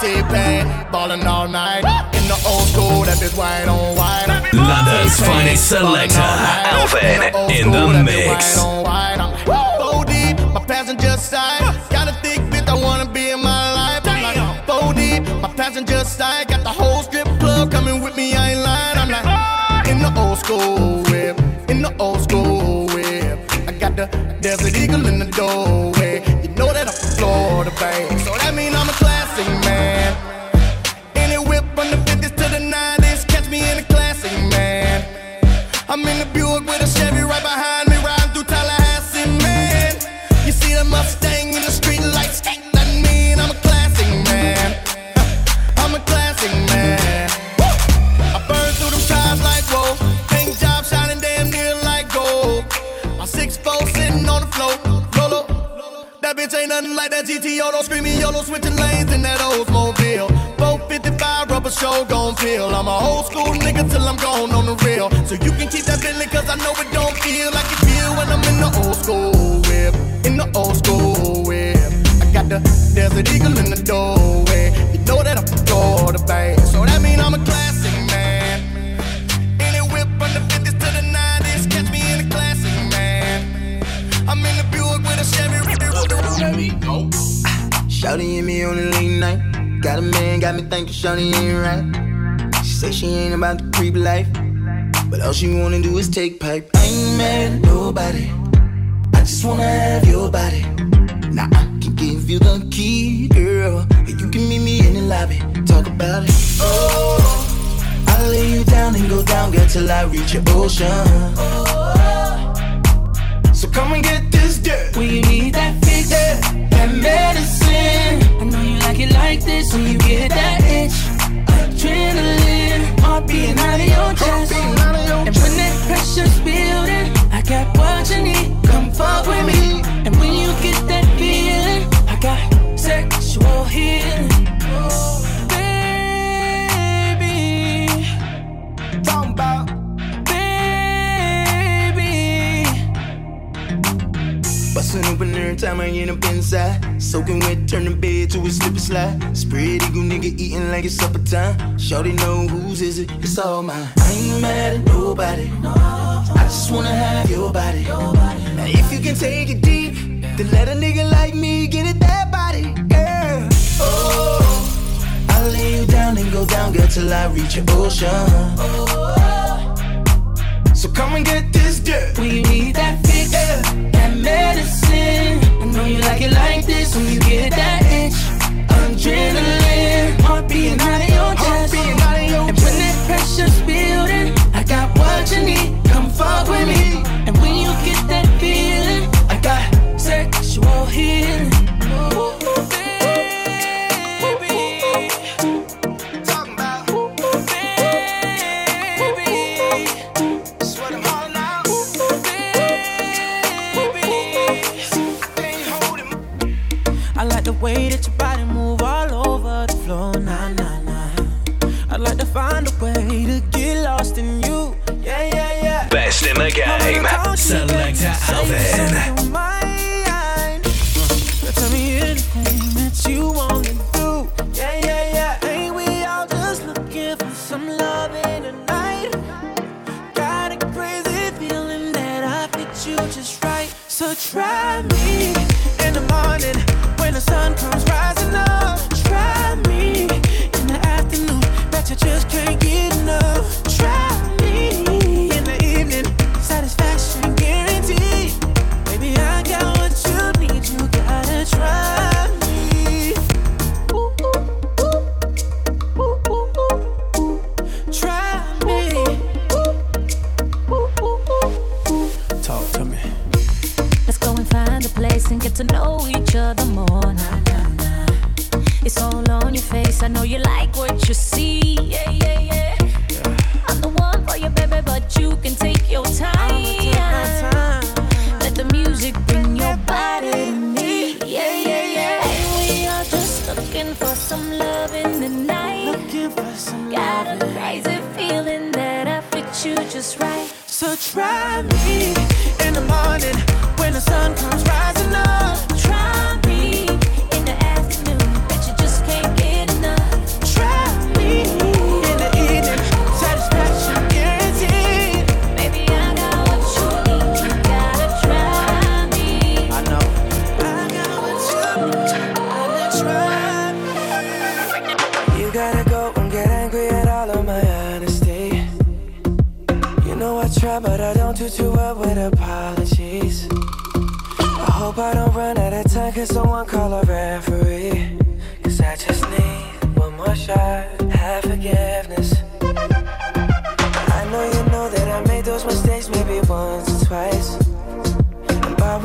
T-Pain, ballin' all night. In the old school, that bitch white on white. London's finest selector, Alvin, in the mix. Four deep, my passenger side. Got a thick bitch, I wanna be in my life. I'm like, four deep, my passenger side. Got the whole strip club coming with me, I ain't lying. I'm like, in the old school whip, in the old school whip. I got the desert eagle in the doorway. You know that I'm Florida, babe. 455 rubber show gon' feel. I'm a old school nigga till I'm gone on the real. So you can keep that Bentley cause I know it don't feel like it feel when I'm in the old school whip. In the old school whip. I got the Desert Eagle in the doorway. A man, got me thinking Shawty ain't right. She say she ain't about the creep life. But all she wanna do is take pipe. I ain't mad at nobody. I just wanna have your body. Now I can give you the key, girl. And you can meet me in the lobby. Talk about it. Oh, I'll lay you down and go down, girl, till I reach your ocean. So Soaking wet, turn the bed to a slip and slide. Spread eagle nigga eating like it's supper time. Shorty know whose is it, it's all mine. I ain't mad at nobody. I just wanna have your body. Now if you can take it deep, then let a nigga like me get it that body, girl. Oh, I'll lay you down and go down, girl, till I reach your ocean. So come and get this dirt. You need that fix, that medicine. I know you like it like this when you get that itch. Adrenaline, heart beating out of your chest. And when that pressure's building, I got what you need. Come fuck with me. And when you get that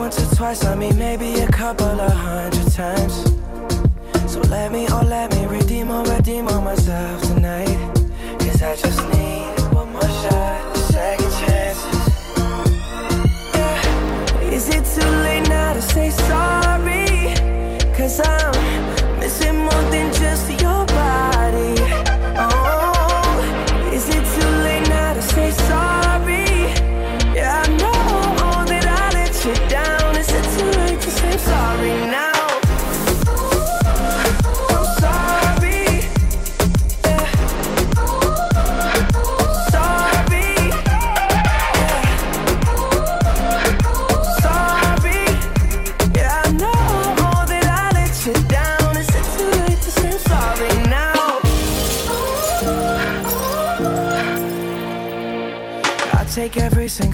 once or twice, I mean maybe a couple of hundred times. So let me, oh, let me redeem or redeem on myself tonight. Cause I just need one more shot, second chances. Yeah. Is it too late now to say sorry? Cause I'm missing more than just your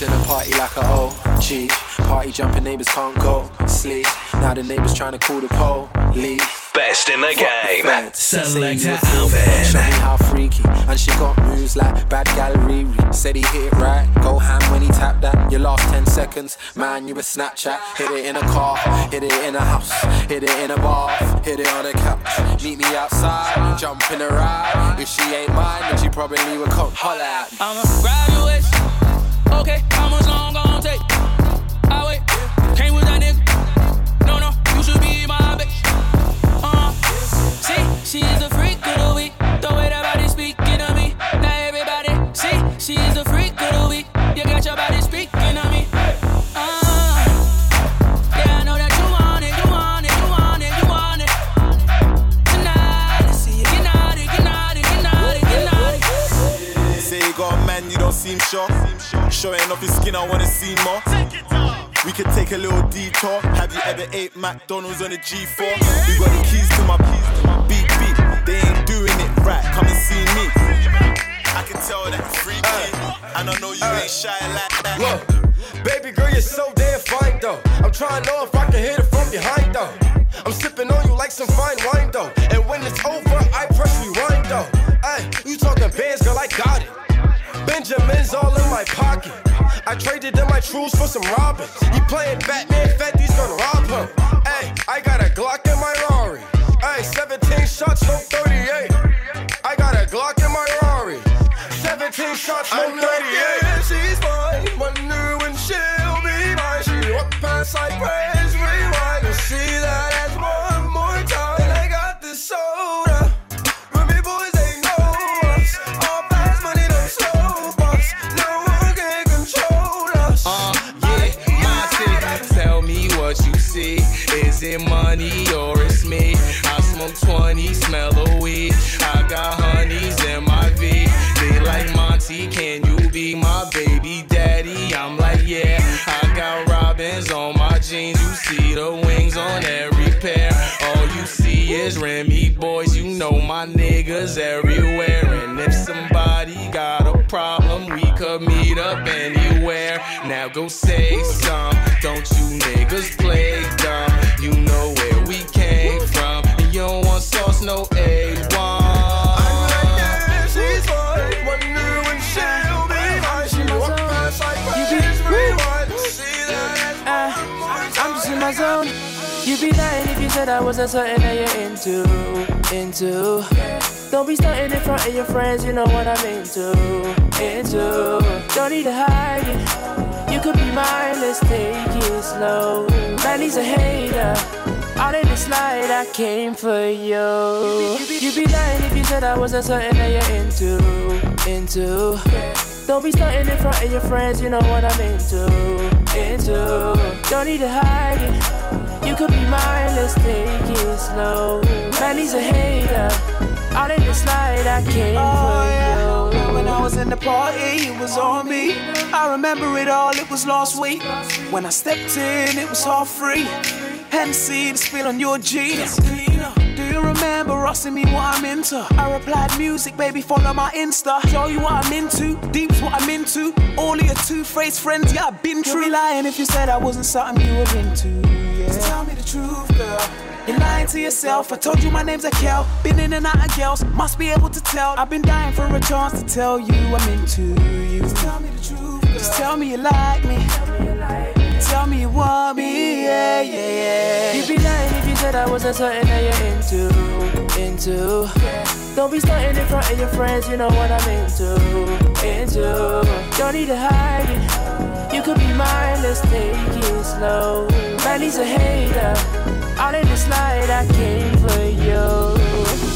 step, step to the party like a OG. Party jumping neighbors can't go sleep. Now the neighbors trying to call the police. Best in the game. Selector Show me Alvin. how freaky. And she got moves like bad gal Riri. Said he hit it right. Go ham when he tapped that. Your last 10 seconds. Man, you a Snapchat. Hit it in a car. Hit it in a house. Hit it in a bar. Hit it on a couch. Meet me outside. Jump in a ride. If she ain't mine, then she probably would come holler at me. I'ma graduate. Okay, how much long gon' take? I wait. Came with that nigga. No, no, you should be my bitch. Uh, see, she's the freak Showing off your skin, I wanna see more. We could take a little detour. Have you ever ate McDonald's on a G4? We got the keys to my beep beep. They ain't doing it right. Come and see me. I can tell that you freaky, and I know you ain't shy like that. Look, baby girl, you're so damn fine though. I'm trying to know if I can hit it from behind though. I'm sipping on you like some fine wine though. And when it's over, I press rewind though. Hey, you talking bands, girl, I got it. Benjamin's all in my pocket. I traded in my trues for some robins. You playing Batman, Fetty's gonna rob him. Ay, I got a Glock in my Rari. Ay, 17 shots, no 38. I got a Glock in my Rari. 17 shots, no 38. She's mine. Wonder when she'll be mine. She walk past, I is Remy Boyz. You know my niggas everywhere. And if somebody got a problem, we could meet up anywhere. Now go say some. Don't you niggas play said I wasn't something that you're into, into. Don't be starting in front of your friends, you know what I'm into, into. Don't need to hide it. You could be mine, let's take it slow. Man, he's a hater. All in the slide, I came for you. You'd be lying if you said I wasn't something that you're into, into. Don't be starting in front of your friends, you know what I'm into, into. Don't need to hide it. You could be mine, let's take it slow. Man, he's a hater. All in the slide, I came Oh, for yeah. you. When I was in the party, it was on me. I remember it all, it was last week. When I stepped in, it was all free. Hennessy, the spill on your jeans. Do you remember asking me what I'm into? I replied, music, baby, follow my Insta. Show you what I'm into, deep's what I'm into. All of your two-faced friends, yeah, I've been true. lying if you said I wasn't something you were into, the truth, girl. You're lying to yourself. I told you my name's Akel. Been in and out of girls, must be able to tell. I've been dying for a chance to tell you I'm into you. Just tell me the truth, girl. Just tell me you like me. Tell me you want me, yeah, yeah, yeah. You'd be lying you said I wasn't something that you're into, into. Don't be starting in front of your friends, you know what I'm into, into. Don't need to hide it. You could be mine, let's take it slow. Man, he's a hater. All in the slide, I came for you.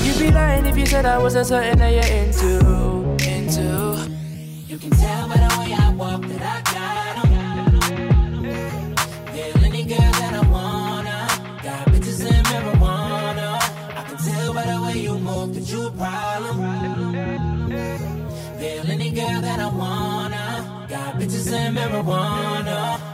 You'd be lying if you said I wasn't something that you're into, into. You can tell by the way I walk that I got problem. Feel any girl that I wanna. Got bitches and marijuana.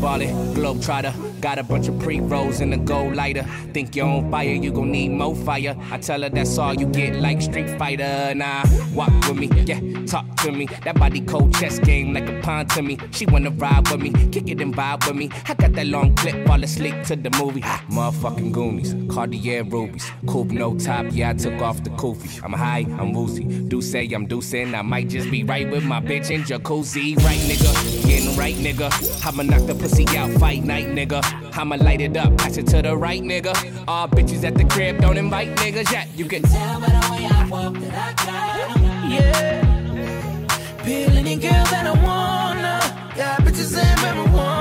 T-ballin', globetrotter. Got a bunch of pre-rolls in the gold lighter. Think you're on fire, you gon' need more fire. I tell her that's all you get, like Street Fighter. Nah, walk with me, yeah, talk to me. That body cold chess game like a pawn to me. She wanna ride with me, kick it and vibe with me. I got that long clip, fall asleep to the movie. Ah, motherfucking Goonies, Cartier rubies. Coupe no top, yeah, I took off the koofy. I'm high, I'm woozy. Do say I'm deucing, I might just be right with my bitch in jacuzzi. Right, nigga, getting right, nigga. I'ma knock the pussy out, fight night, nigga. I'ma light it up, pass it to the right, nigga. All bitches at the crib, don't invite niggas yet. You can tell by the way I walk that I got. Yeah. Feel any girl that I wanna. Got bitches and marijuana.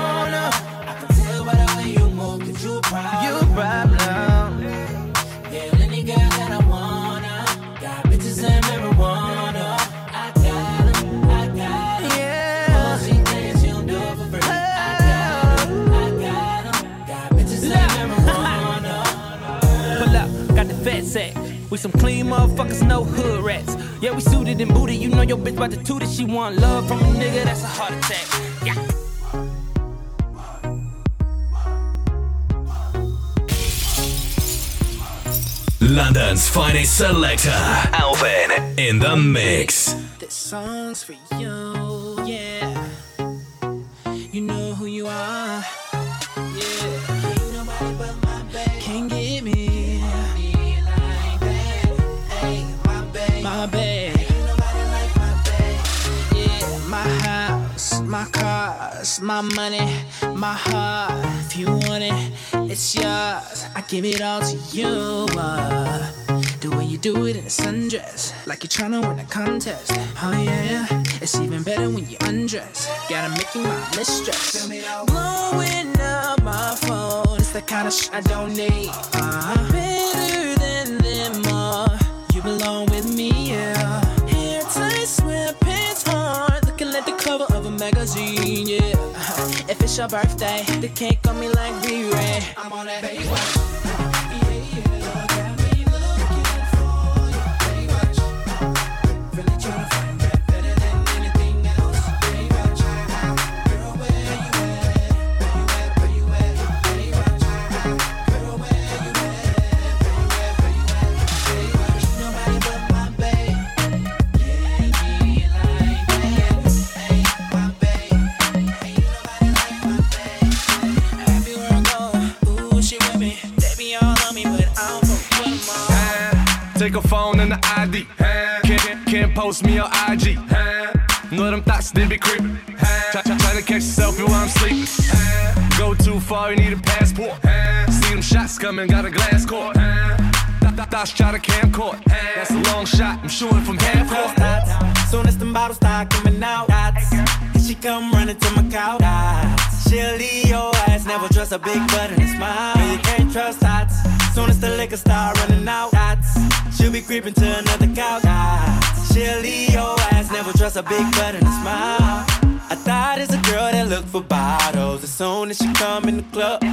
Some clean motherfuckers, no hood rats. Yeah, we suited and booted. You know your bitch about to toot it. She want love from a nigga, that's a heart attack. Yeah. London's finest selector, Alvin, in the mix. This song's for you, my money, my heart. If you want it, it's yours. I give it all to you. Uh, the way you do it in a sundress, like you're trying to win a contest. Oh yeah, it's even better when you undress. Gotta make you my mistress. Blowing up my phone, it's the kind of shit I don't need. Uh, better than them all. You belong with me, yeah. Hair tight, sweatpants on, looking like the cover of a magazine, yeah. If it's your birthday, the cake on me like B-Ray. I'm on that baby. Too need a passport. See them shots coming, got a glass court. Th- th- Thoughts try to camcord. That's a long shot, I'm shooting from half court. Soon as them bottles start coming out, dots. Here she come running to my couch. Dots. She'll leave your ass, never trust a big butt and a smile. You can't trust dots. Soon as the liquor start running out, dots. She'll be creeping to another couch. Dots. She'll leave your ass, never trust a big butt and a smile. I thought it's a girl that looked for bottles. Soon as she come in the club,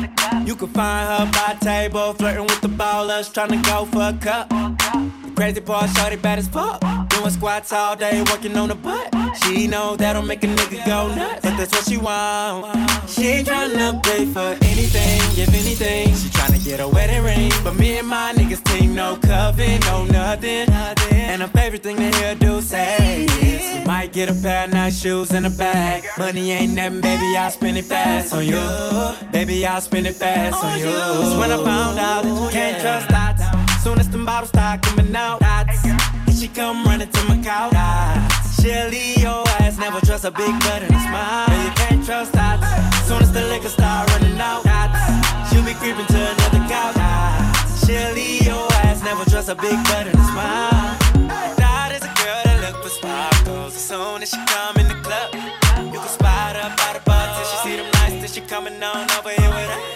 you can find her by table, flirting with the ballers, trying to go for a cup. Crazy part, shorty bad as fuck. Doing squats all day, working on the butt. She know that'll make a nigga go nuts, but that's what she want. She ain't tryna pay for anything, if anything. She tryna get a wedding ring, but me and my niggas team no coven, no nothing. And her favorite thing to hear do say is, we might get a pair of nice shoes and a bag. Money ain't nothing, baby, I'll spend it fast on you. Baby, I'll spend it fast on you. It's when I found out that you can't trust dots. Soon as them bottles start coming out, dots. She come running to my couch. Dots. She'll your ass, never trust a big butt and a smile. No, you can't trust dots. Soon as the liquor start running out, dots. She'll be creeping to another couch. Dots. She'll your ass, never trust a big butt and a smile. That is a girl that look for sparkles. As soon as she come in the club, you can spot her by the bar till she see them lights that she coming on over here with her.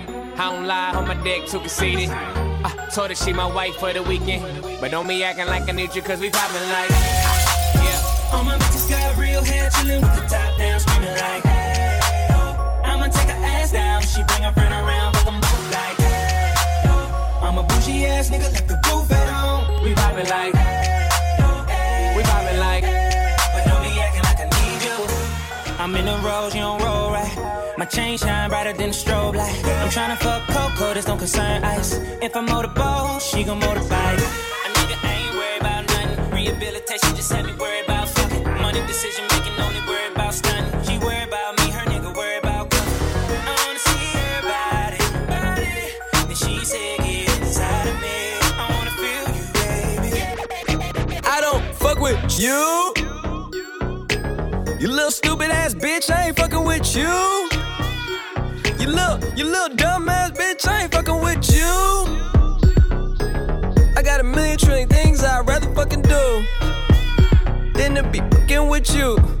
I don't lie, on my dick too conceited. I told her she my wife for the weekend. But don't be acting like I need you, cause we poppin' like. Yeah. All my bitches got real hair, chillin' with the top down, screaming like, hey, oh. I'ma take her ass down. She bring her friend around, fuck 'em both like, hey, oh. I'm a bougie ass nigga, like the roof at home. We poppin' like. We poppin' like. But don't be acting like I need you. I'm in the road, you don't roll right. My chain shine brighter than a strobe light. I'm tryna fuck Coco, this don't concern ice. If I motorboat, she gon' motorbike. A nigga ain't worried about nothing. Rehabilitation just had me worried about fucking. Money decision making, only worried about stunning. She worried about me, her nigga worried about cooking. I wanna see her body, body. Then she said, get inside of me. I wanna feel you, baby. I don't fuck with you. You little stupid ass bitch, I ain't fucking with you. Little, you little dumb ass bitch, I ain't fucking with you. I got a million trillion things I'd rather fucking do than to be fucking with you.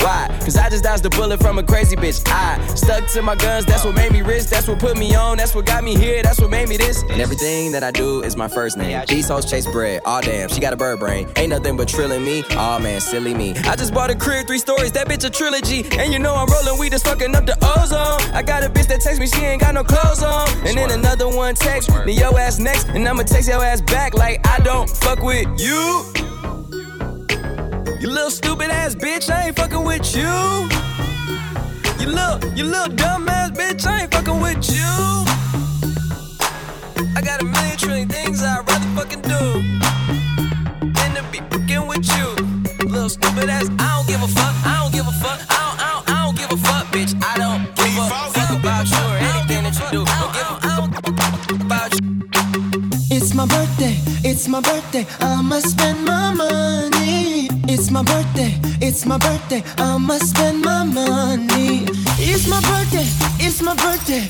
Why? Cause I just dodged a bullet from a crazy bitch. I stuck to my guns, that's what made me rich. That's what put me on, that's what got me here, that's what made me this. And everything that I do is my first name. These hoes chase bread. Aw, damn, she got a bird brain. Ain't nothing but trilling me. Aw, man, silly me. I just bought a crib, three stories, that bitch a trilogy. And you know I'm rolling weed, that's fucking up the ozone. I got a bitch that text me, she ain't got no clothes on. And then another one text me, your ass next. And I'ma text your ass back like I don't fuck with you. You little stupid ass bitch, I ain't fucking with you. You little, you little dumb ass bitch, I ain't fucking with you. I got a million trillion things I'd rather fucking do than to be fucking with you. Little stupid ass, I don't give a fuck, I don't give a fuck. I don't I don't, I don't give a fuck bitch. I don't give a fuck about you or anything that you do. I don't give a fuck about you. It's my birthday, it's my birthday, I'ma spend my money. It's my birthday, it's my birthday, I'ma spend my money. It's my birthday, it's my birthday,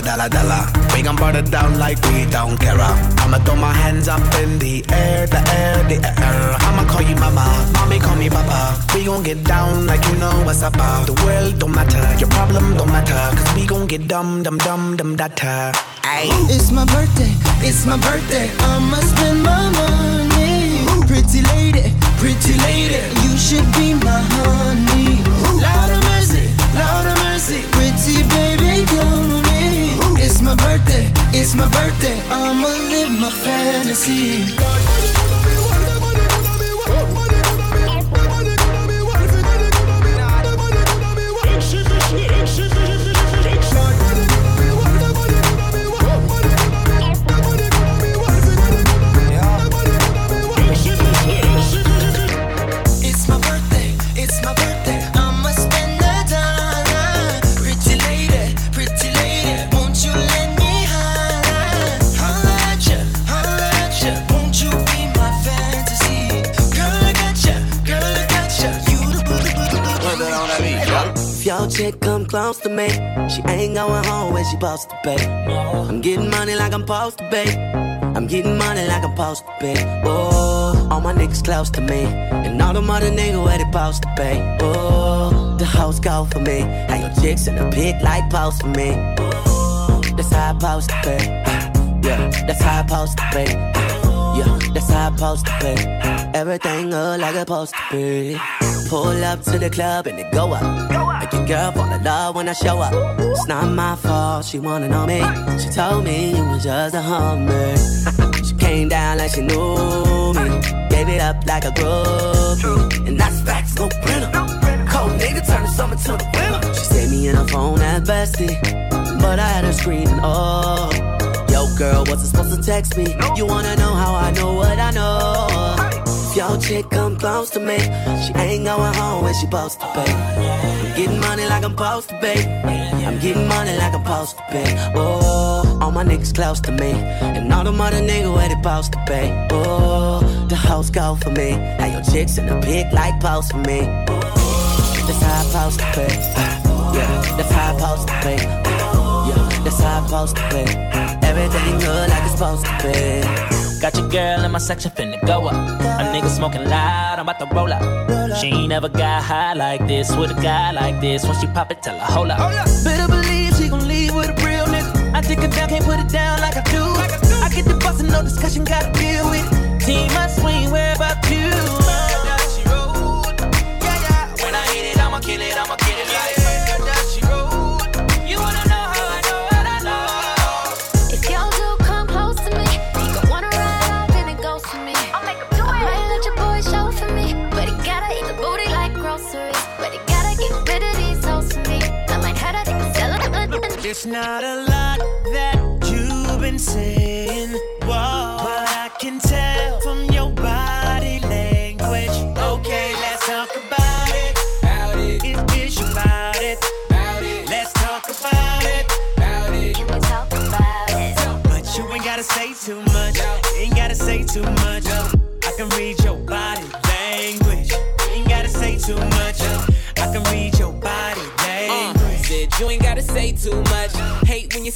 dollar, dollar, dollar. We gon' burn it down like we don't care. I'ma throw my hands up in the air, the air, the air. I'ma call you mama, mommy call me papa. We gon' get down like you know what's up. uh. The world don't matter, your problem don't matter. Cause we gon' get dumb, dumb, dumb, dumb, data. Ayy. It's my birthday, it's my birthday. I'ma spend my money. Pretty lady, pretty lady, you should be my honey. Lord of mercy, Lord of mercy, pretty baby, come my birthday, it's my birthday. I'ma live my fantasy. If your chick come close to me, she ain't going home when she supposed to pay. I'm getting money like I'm supposed to pay. I'm getting money like I'm supposed to pay. Oh, all my niggas close to me, and all the mother niggas where they supposed to pay. Oh, the house go for me. How your chicks in the pit like post for me. Oh, that's how I supposed to pay. Yeah, that's how I supposed to pay. Yeah, that's how I supposed to pay. Everything look like it's supposed to be. Pull up to the club and it go up. Make your girl fall in love when I show up. It's not my fault, she wanna know me. She told me you was just a hummer. she came down like she knew me. Gave it up like a groupie. And that's facts, no printer. Cold nigga turn the summer to the winter. She saved me in her phone at bestie. But I had her screaming, oh. Girl, what's it supposed to text me? You wanna know how I know what I know? If your chick come close to me, she ain't going home when she supposed to pay. I'm getting money like I'm supposed to pay. I'm getting money like I'm supposed to pay. Oh, all my niggas close to me, and all the mother niggas where they supposed to pay. Oh, the house go for me. Now your chicks in the pig like post for me. That's how I supposed to pay. Yeah, that's how I supposed to pay. That's how I supposed to pay. Everything good like it's supposed to be. Got your girl in my section finna go up. A nigga smoking loud, I'm about to roll up. She ain't never got high like this with a guy like this. When she pop it, tell her hold up. Oh, Better believe she gon' leave with a real nigga. I take it down, can't put it down like I do. I get the bustin', no discussion, gotta deal with it. Team, I swing, where about you? Not a lot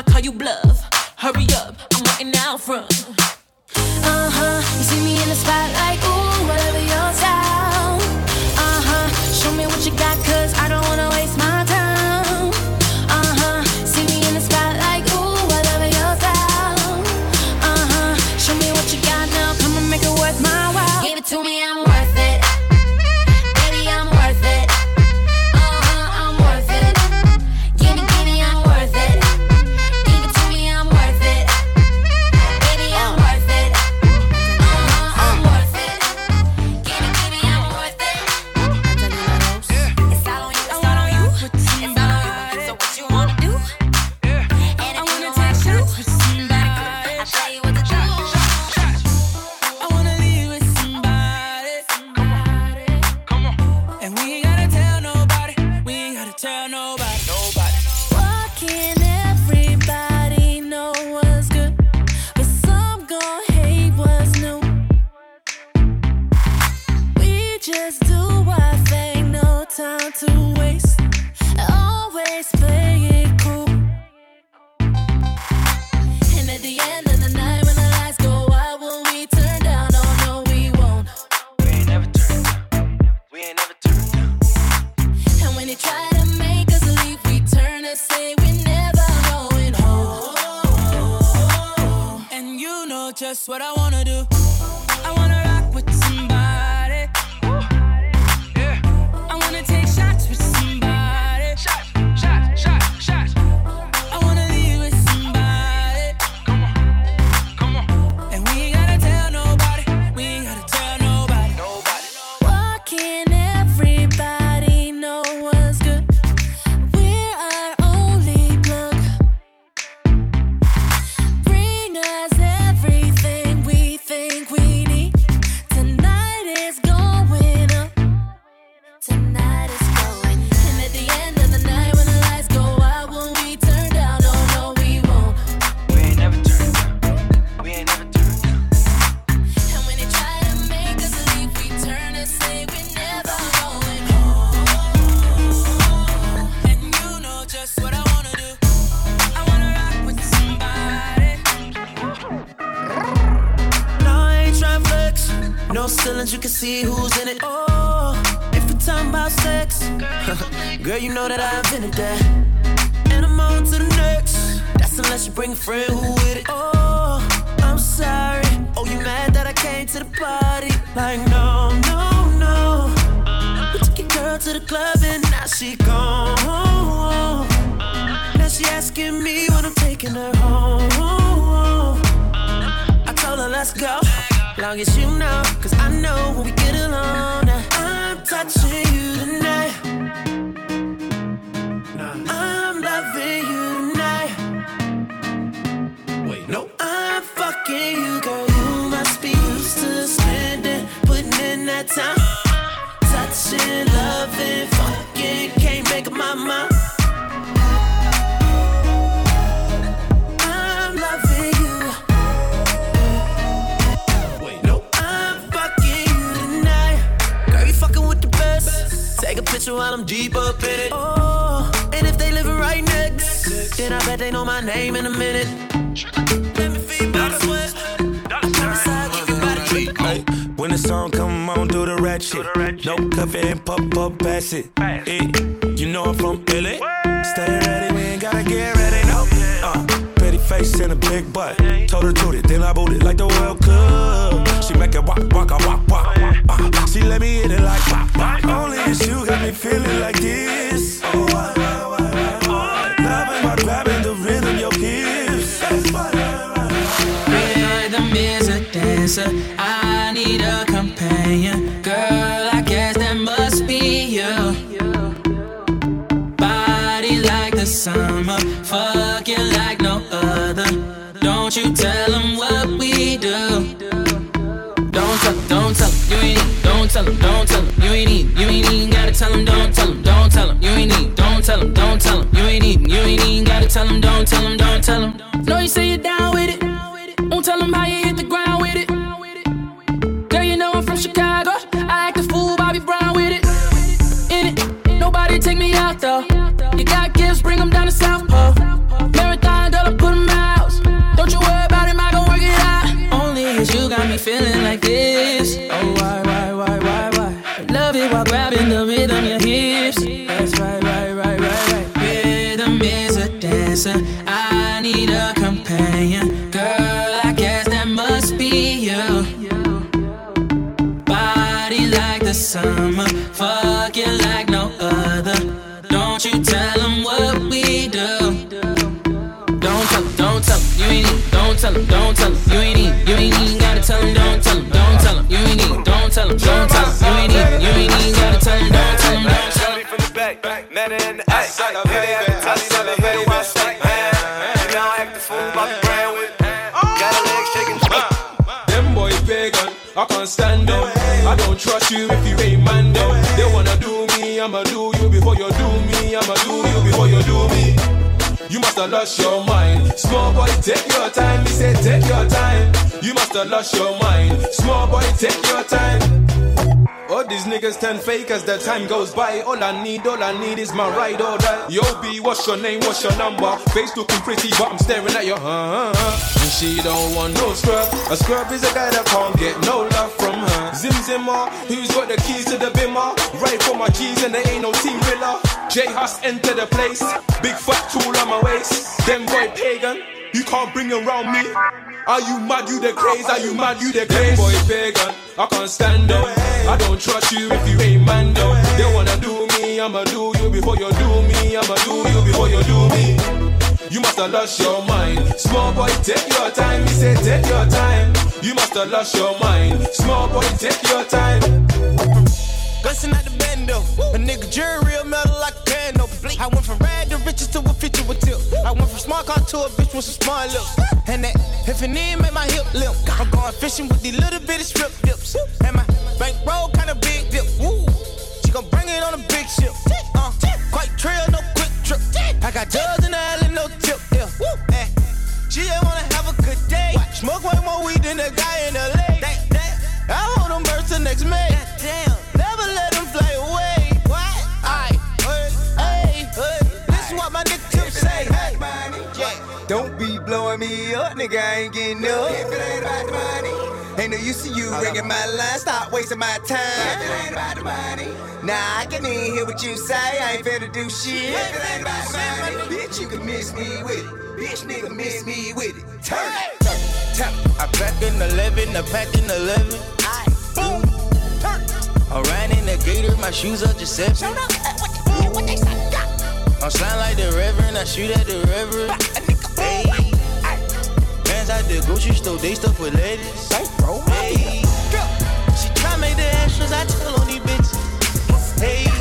I call you bluff. Hurry up, I'm waiting out front. Uh huh, you see me in the spotlight, ooh, whatever your style. Uh huh, show me what you got, cause I don't wanna wait. baisse. baisse. I don't trust you if you ain't man them. They wanna do me, I'ma do you before you do me. I'ma do you before you do me. You must have lost your mind. Small boy, take your time. He said, take your time. You must have lost your mind. Small boy, take your time. All these niggas turn fake as the time goes by. All I need, all I need is my ride or die. Yo, B, what's your name? What's your number? Face looking pretty, but I'm staring at your huh. And she don't want no scrub. A scrub is a guy that can't get no love from her. Zim Zimmer, who's got the keys to the bimmer? Right for my G's and there ain't no team riller. J Hus enter the place. Big fat tool on my waist. Them boy paigon. You can't bring around me. Are you mad? You the craze? Are you mad? You the craze? Boy paigon, I can't stand them. I don't trust you if you ain't man them. They wanna do me, I'ma do you before you do me. I'ma do you before you do me. You must have lost your mind. Small boy, take your time. He said, take your time. You must have lost your mind. Small boy, take your time. Bustin' at the bando. A nigga jury real metal like a candle. I went from rad to riches to a feature with tip. I went from smart car to a bitch with some smart lips. And that if it need make my hip limp. I'm going fishing with these little bitty strip dips. And my bank roll kinda big dip. Woo. She gon' bring it on a big ship. Uh, quite trail, no quick trip. I got dubs in the alley, no tip. Me up, nigga. I ain't getting up. If it ain't about the money, ain't no use to you ringing my line. Stop wasting my time. If it ain't about the money, nah, I can't even hear what you say. I ain't finna do shit. If it ain't about the money, bitch, you can miss me with it. Bitch, nigga, miss me with it. Turn it, turn it, turn it. I pack in 11, I pack in 11. Boom. I ran in the gator, my shoes up just seven. I'm slime like the reverend, I shoot at the reverend. Hey. Out the grocery store, they stuff with ladies. Hey. She try make the extras, I tell on these bitches. Hey.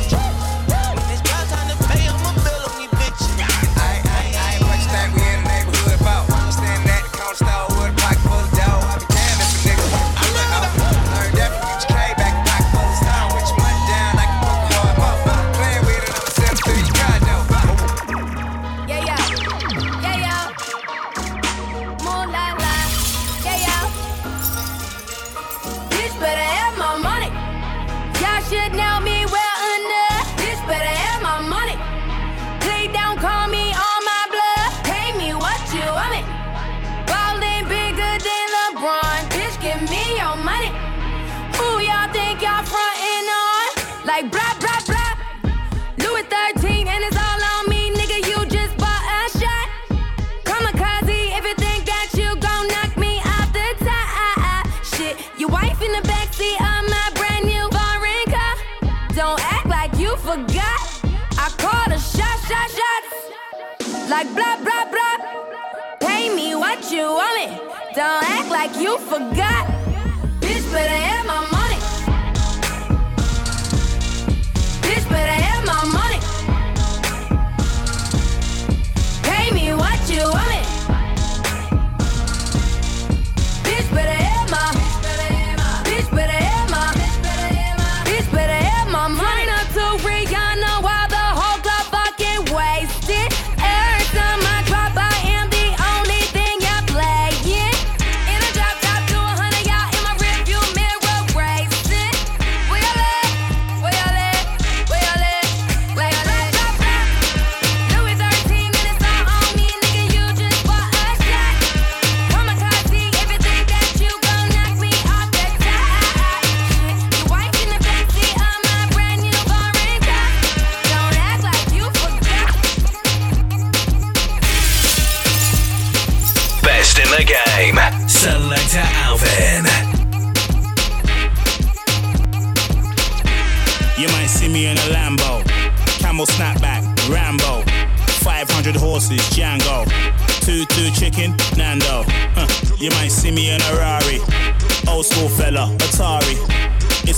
Like blah, blah, blah. Pay me what you want me. Don't act like you forgot. Bitch, better have my money.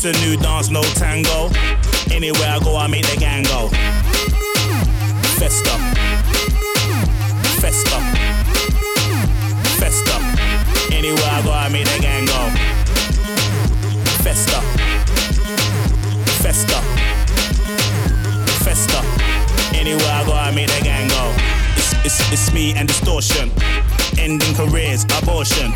It's a new dance, no tango. Anywhere I go, I make the gang go. Festa, festa, festa. Anywhere I go, I make the gang go. Festa. Festa. Festa. Anywhere I go, I make the gang go. It's, it's, it's me and distortion. Ending careers, abortion.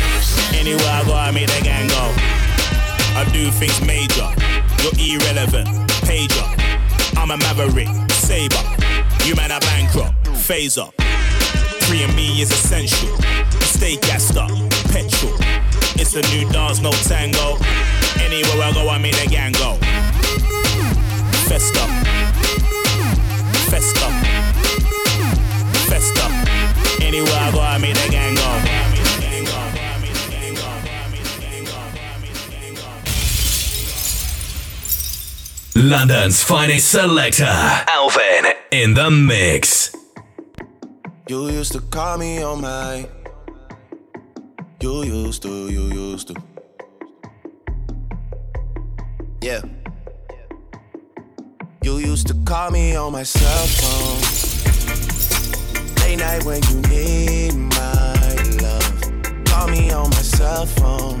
Anywhere I go, I make the gang go. I do things major. You're irrelevant. Pager. I'm a maverick. Saber. You man are bankrupt. Phaser. Free and me is essential. Stay gassed up. Petrol. It's a new dance, no tango. Anywhere I go, I make the gang go. Festa. Festa. Festa. Anywhere I go, I make the gang go. London's finest selector. Alvin in the mix. You used to call me on my. You used to, you used to. Yeah. You used to call me on my cell phone. Late night when you need my love. Call me on my cell phone.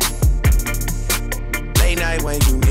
Late night when you need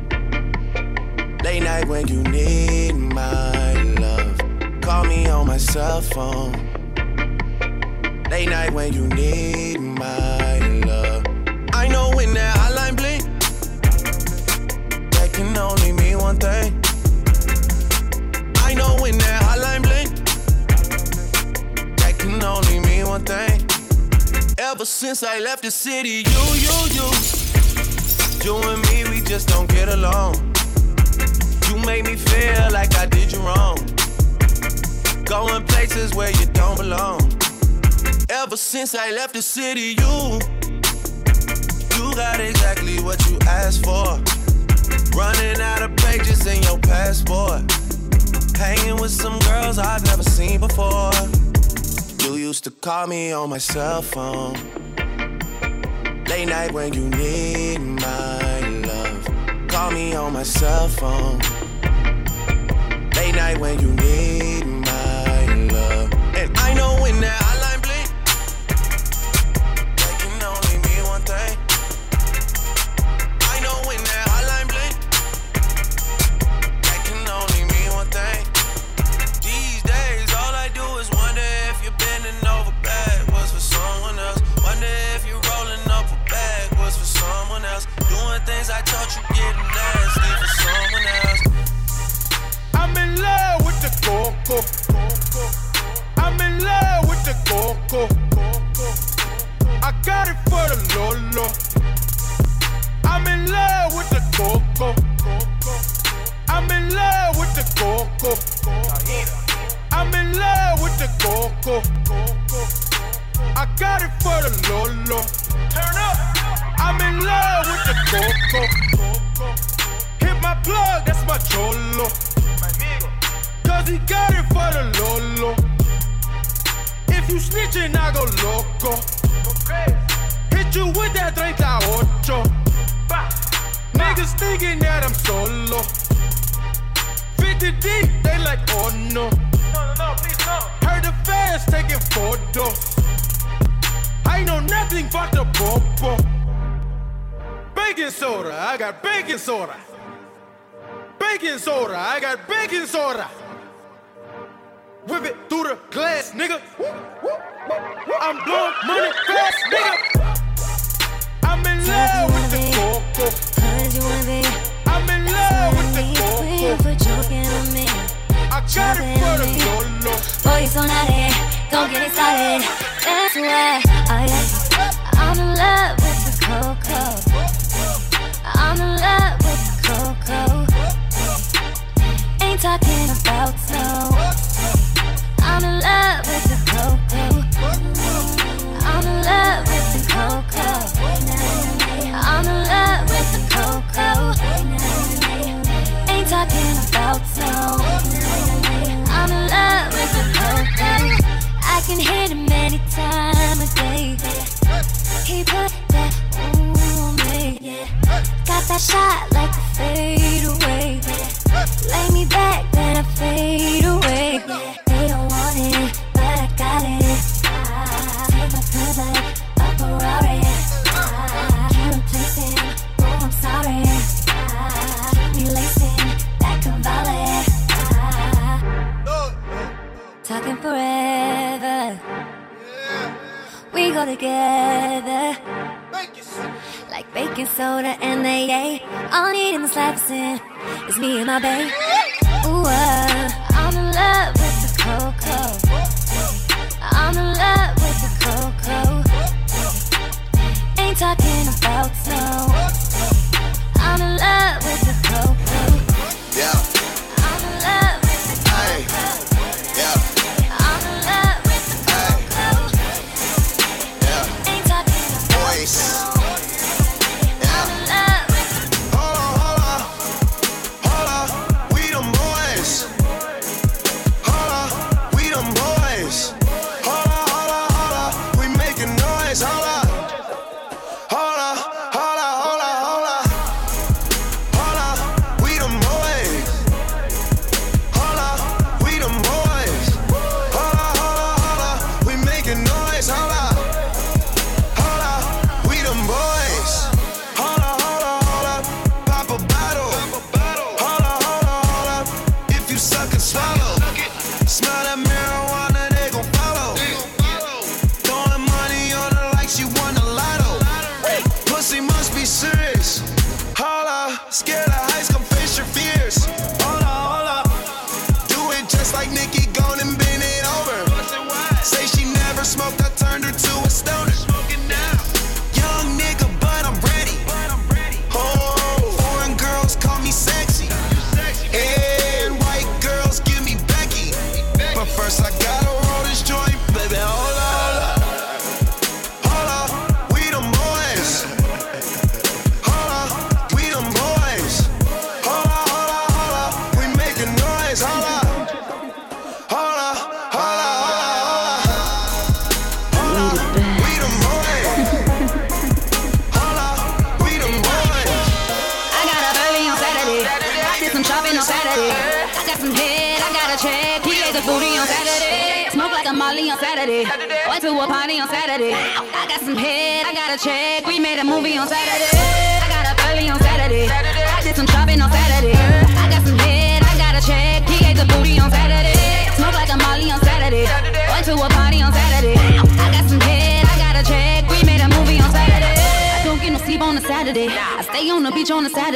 Late night when you need my love. Call me on my cell phone. Late night when you need my love. I know when that hotline bling, that can only mean one thing. I know when that hotline bling, that can only mean one thing. Ever since I left the city, you, you, you, you and me, we just don't get along. Make me feel like I did you wrong. Going places where you don't belong. Ever since I left the city, you, you got exactly what you asked for. Running out of pages in your passport. Hanging with some girls I've never seen before. You used to call me on my cell phone. Late night when you need my love. Call me on my cell phone. Night when you need my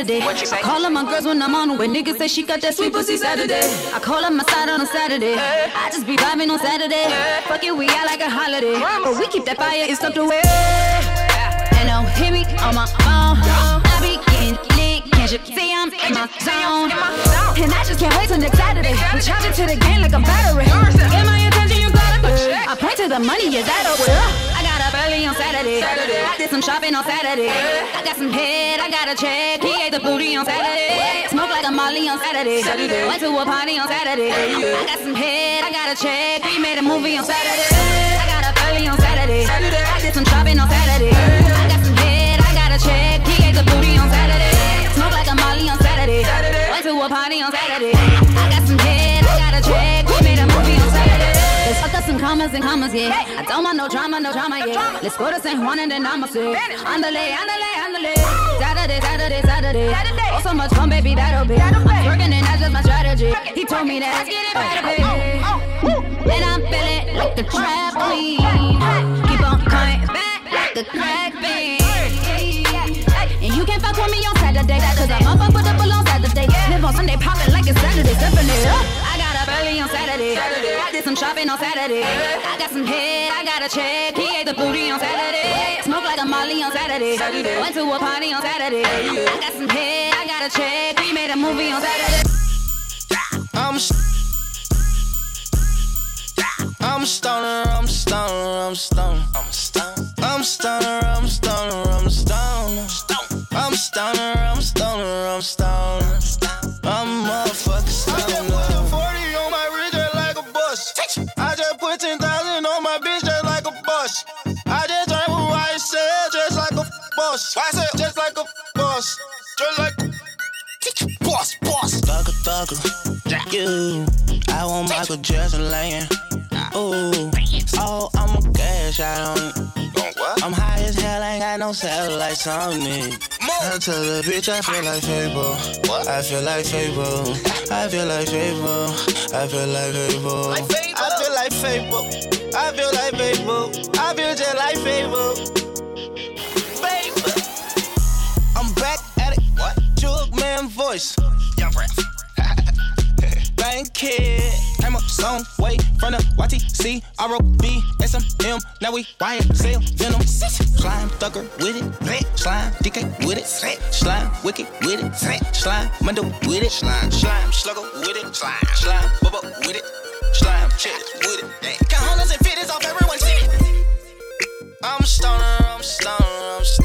Saturday. I call up my girls when I'm on When. Niggas say she got that sweet pussy Saturday. I call up my side on a Saturday. I just be vibing on Saturday. Fuck it, we out like a holiday. But we keep that fire, it's tucked away. And don't hit me on my phone. I be getting lit, can't you see I'm in my zone? And I just can't wait till next Saturday. We charge it to the game like a battery. Get my attention, you gotta it. I point to the money, is that over? I early on Saturday. I did some shopping on Saturday. I got some head, I got a check. He ate the booty on Saturday. Smoke like a Molly on Saturday. Went to a party on Saturday. I got some head, I got a check. We made a movie on Saturday. I got up early on Saturday. I did some shopping on Saturday. I got some head, I got a check. He ate the booty on Saturday. Smoke like a Molly on Saturday. Went to a party on Saturday. Let's fuck up some commas and commas, yeah. I don't want no drama, no drama, yeah. Let's go to San Juan and then I'ma say, Andale, andale, andale. Saturday, Saturday, Saturday. Oh, so much fun, baby, that'll be. I'm working and that's just my strategy. He told me that let's get it better, baby. And I'm feeling like the trampoline. Keep on coming back like the crack beat. And you can't fuck with me on Saturday. Cause I'm up, up with the bull on Saturday. Live on Sunday, popping like it's Saturday. Stepping it up. I up early on Saturday. I did some shopping on Saturday. I got some head, I got a check. He ate the booty on Saturday. Smoke like a Molly on Saturday. Went to a party on Saturday. I got some head, I got a check. We made a movie on Saturday. I'm st- I'm a stoner, I'm a stoner, I'm a stoner, I'm a stoner. I'm a stoner, I'm a stoner, I'm stoner. I'm stoner, I'm stoner, I'm stoner. Just like boss, boss. Thugger, thugger. You. I want Michael Jackson laying. Ooh. Oh, I'm a cash out on it. I'm high as hell, ain't got no satellites on me. I tell the bitch I feel like Fable. I feel like Fable. I feel like Fable. I feel like Fable. I feel like Fable. I feel like Fable. I feel just like. Fable. Voice. Young rap. Bank kid. Came up some way from the YTC. Now we sell venom. Slime thugger with it. Slime DK with it. Slime wicked with it. Slime mundo with it. Slime, slime slugger with it. Slime, slime bubble with it. Slime chest with it. Count hundreds and fifties off everyone's city. I'm a stoner, I'm stoner, I'm stoner.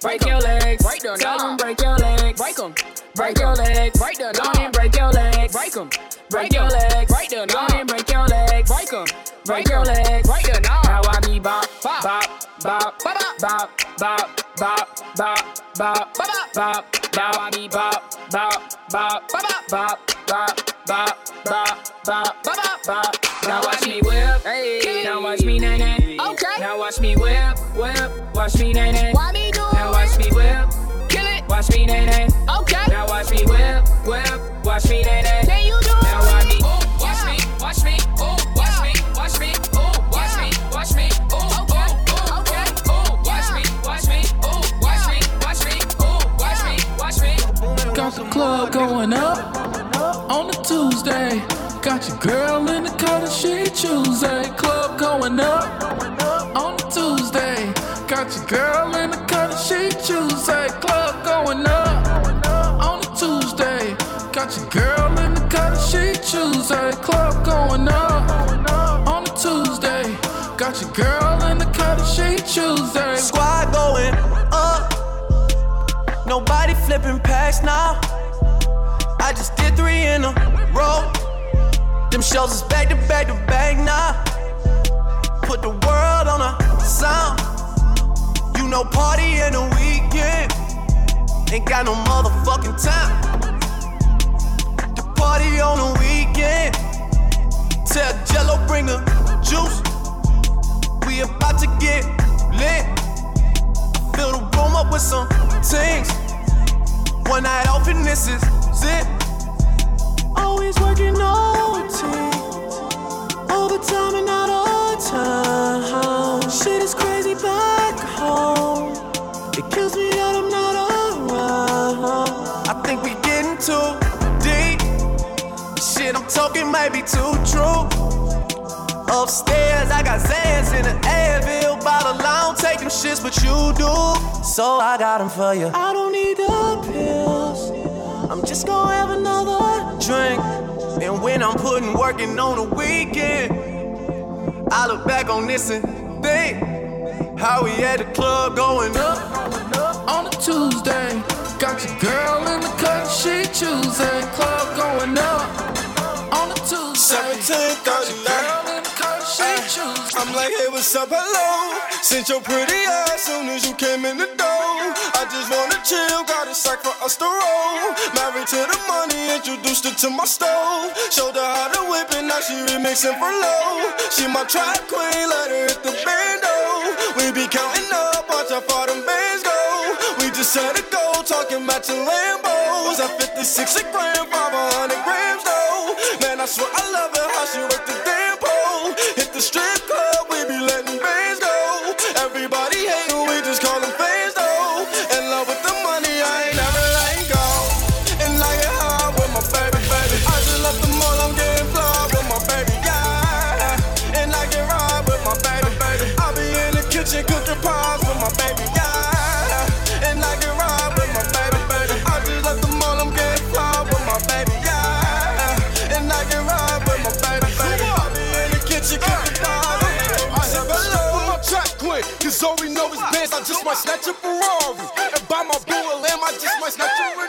Break your legs. Break them, Tell them break your legs. break them, Break your legs. Break them, Go and break your legs. Break 'em. Break your legs. Break them, Go and break your legs. Break 'em. Break your legs. I'm talking might be too true. Upstairs, I got Xans in the Advil bottle. I don't take them shits, but you do. So I got them for you. I don't need the pills. I'm just gonna have another drink. And when I'm putting working on the weekend, I look back on this and think how we had the club going up on a Tuesday. Got your girl in the cut, she choosing club going up. 1739. I'm like, hey, what's up? Hello. Since your pretty ass soon as you came in the door. I just wanna chill, got a sack for us to roll. Married to the money, introduced her to my stove. Showed her how to whip it, now she remixing for low. She my trap queen, let her hit the bando. We be counting up, watch how far them bands go. Just set a goal, talking about your Lambos. At 56 a gram, 500 grams though. Man, I swear I love it how she worked the damn pole. Hit the strip. I just might snatch a Ferrari. And buy my boo a lamb, I just might snatch a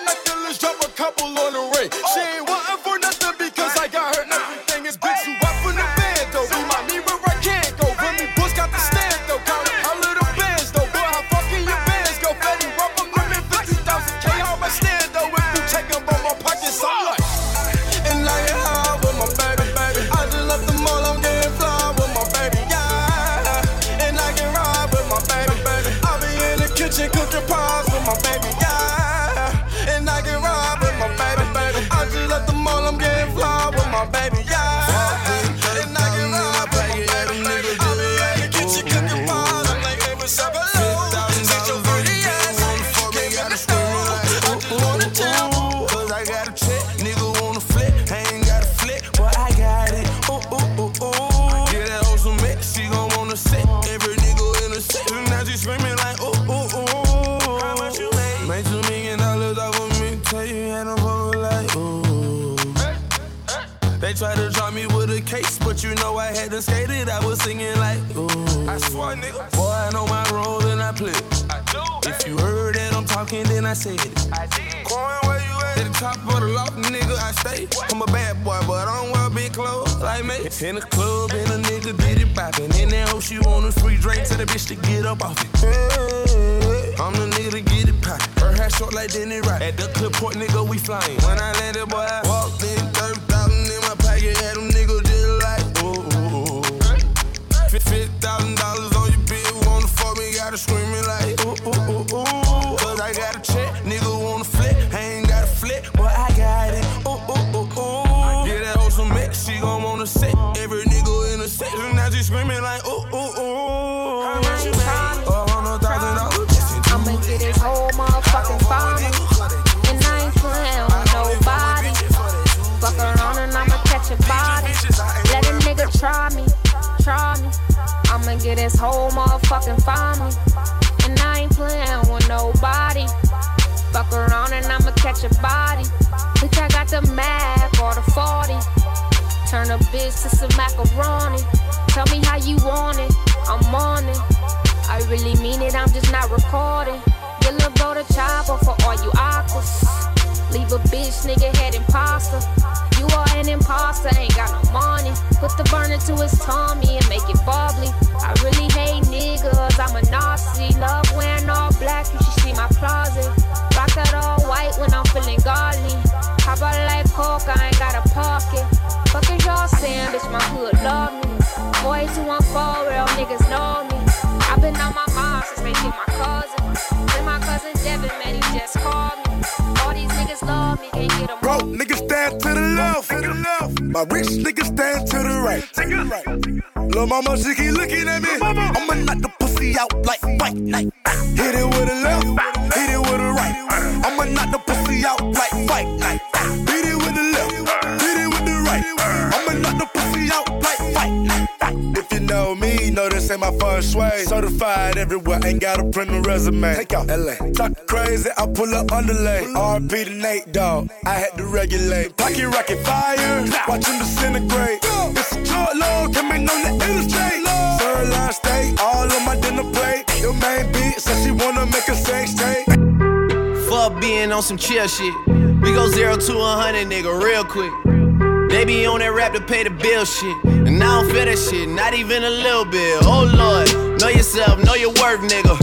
fucking find me. And I ain't playing with nobody. Fuck around and I'ma catch a body. Bitch, I got the Mac or the 40. Turn a bitch to some macaroni. Tell me how you want it, I'm on it. I really mean it, I'm just not recording. Get little bro the chopper for all you aquas. Leave a bitch, nigga, head imposter. You are an imposter, ain't got no money. Put the burner to his tummy and make it bubbly. I really hate niggas, I'm a Nazi. Love wearing all black, you should see my closet. Rock that all white when I'm feeling godly. How about like coke, I ain't got a pocket. Fuck is y'all saying, bitch, my hood love me. Boy, 214, real niggas know me. I've been on my mind since they my cousin. Then my cousin Devin, man, he just called me. All these niggas love me, can't get them. Broke niggas stand to the left. My rich niggas stand to the right. Lil' mama, she keep looking at me. I'ma knock the pussy out like fight night. Hit it with a left, hit it with a right. I'ma knock the pussy out like fight night. Know this first way. Certified everywhere, ain't gotta print a resume. Take out LA. Talk crazy, I pull up underlay. RP to Nate Dogg. I had to regulate. Pocket rocket fire, watch him disintegrate. It's a short load, coming on the interstate. Third line steak, all on my dinner plate. Your main beat says she wanna make a sex tape. Fuck being on some chill shit. We go zero to a hundred, nigga, real quick. They be on that rap to pay the bill shit. And I don't feel that shit, not even a little bit. Oh lord, know yourself, know your worth, nigga.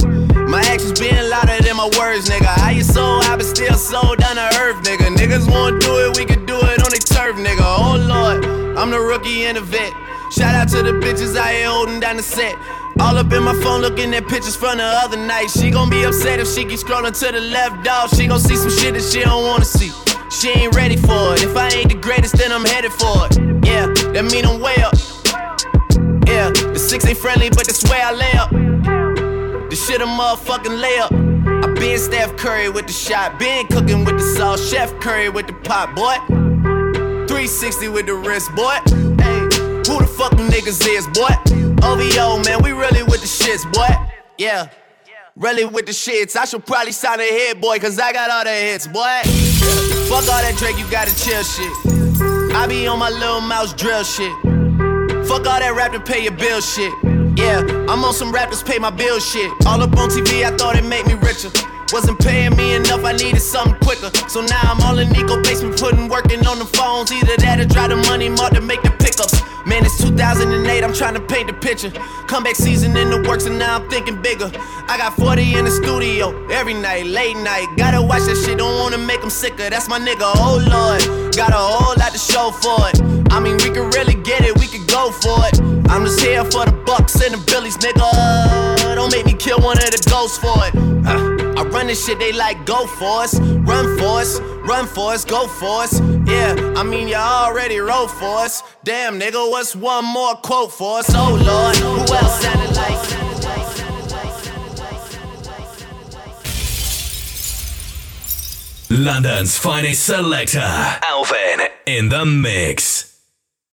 My actions being louder than my words, nigga. How you so I but still sold down to earth, nigga. Niggas wanna do it, we can do it on their turf, nigga. Oh lord, I'm the rookie and the vet. Shout out to the bitches out here holding down the set. All up in my phone looking at pictures from the other night. She gon' be upset if she keep scrolling to the left, dog. She gon' see some shit that she don't wanna see. She ain't ready for it. If I ain't the greatest, then I'm headed for it. Yeah, that mean I'm way up. Yeah, the six ain't friendly, but that's where I lay up. The shit a motherfucking layup. I been Steph Curry with the shot, been cooking with the sauce, Chef Curry with the pot, boy. 360 with the wrist, boy. Hey, who the fuck them niggas is, boy? OVO, man, we really with the shits, boy. Yeah, really with the shits. I should probably sign a hit, boy, cause I got all the hits, boy. Fuck all that Drake, you gotta chill shit. I be on my little mouse drill shit. Fuck all that rap to pay your bill shit. Yeah, I'm on some rappers pay my bill shit. All up on TV, I thought it made me richer. Wasn't paying me enough, I needed something quicker. So now I'm all in Nico basement, putting working on the phones. Either that or drive the money mark to make the pickups. Man, it's 2008, I'm trying to paint the picture. Comeback season in the works, and now I'm thinking bigger. I got 40 in the studio every night, late night. Gotta watch that shit, don't wanna make them sicker. That's my nigga, oh lord. Got a whole lot to show for it. I mean, we could really get it, we could go for it. I'm just here for the bucks and the billies, nigga. Don't make me kill one of the ghosts for it. Uh, I run this shit, they like go for us, run for us, run for us, go for us. Yeah, I mean you already wrote for us. Damn, nigga, what's one more quote for us? Oh lord, who else sounded like? London's finest Selecta, Alvin, in the mix.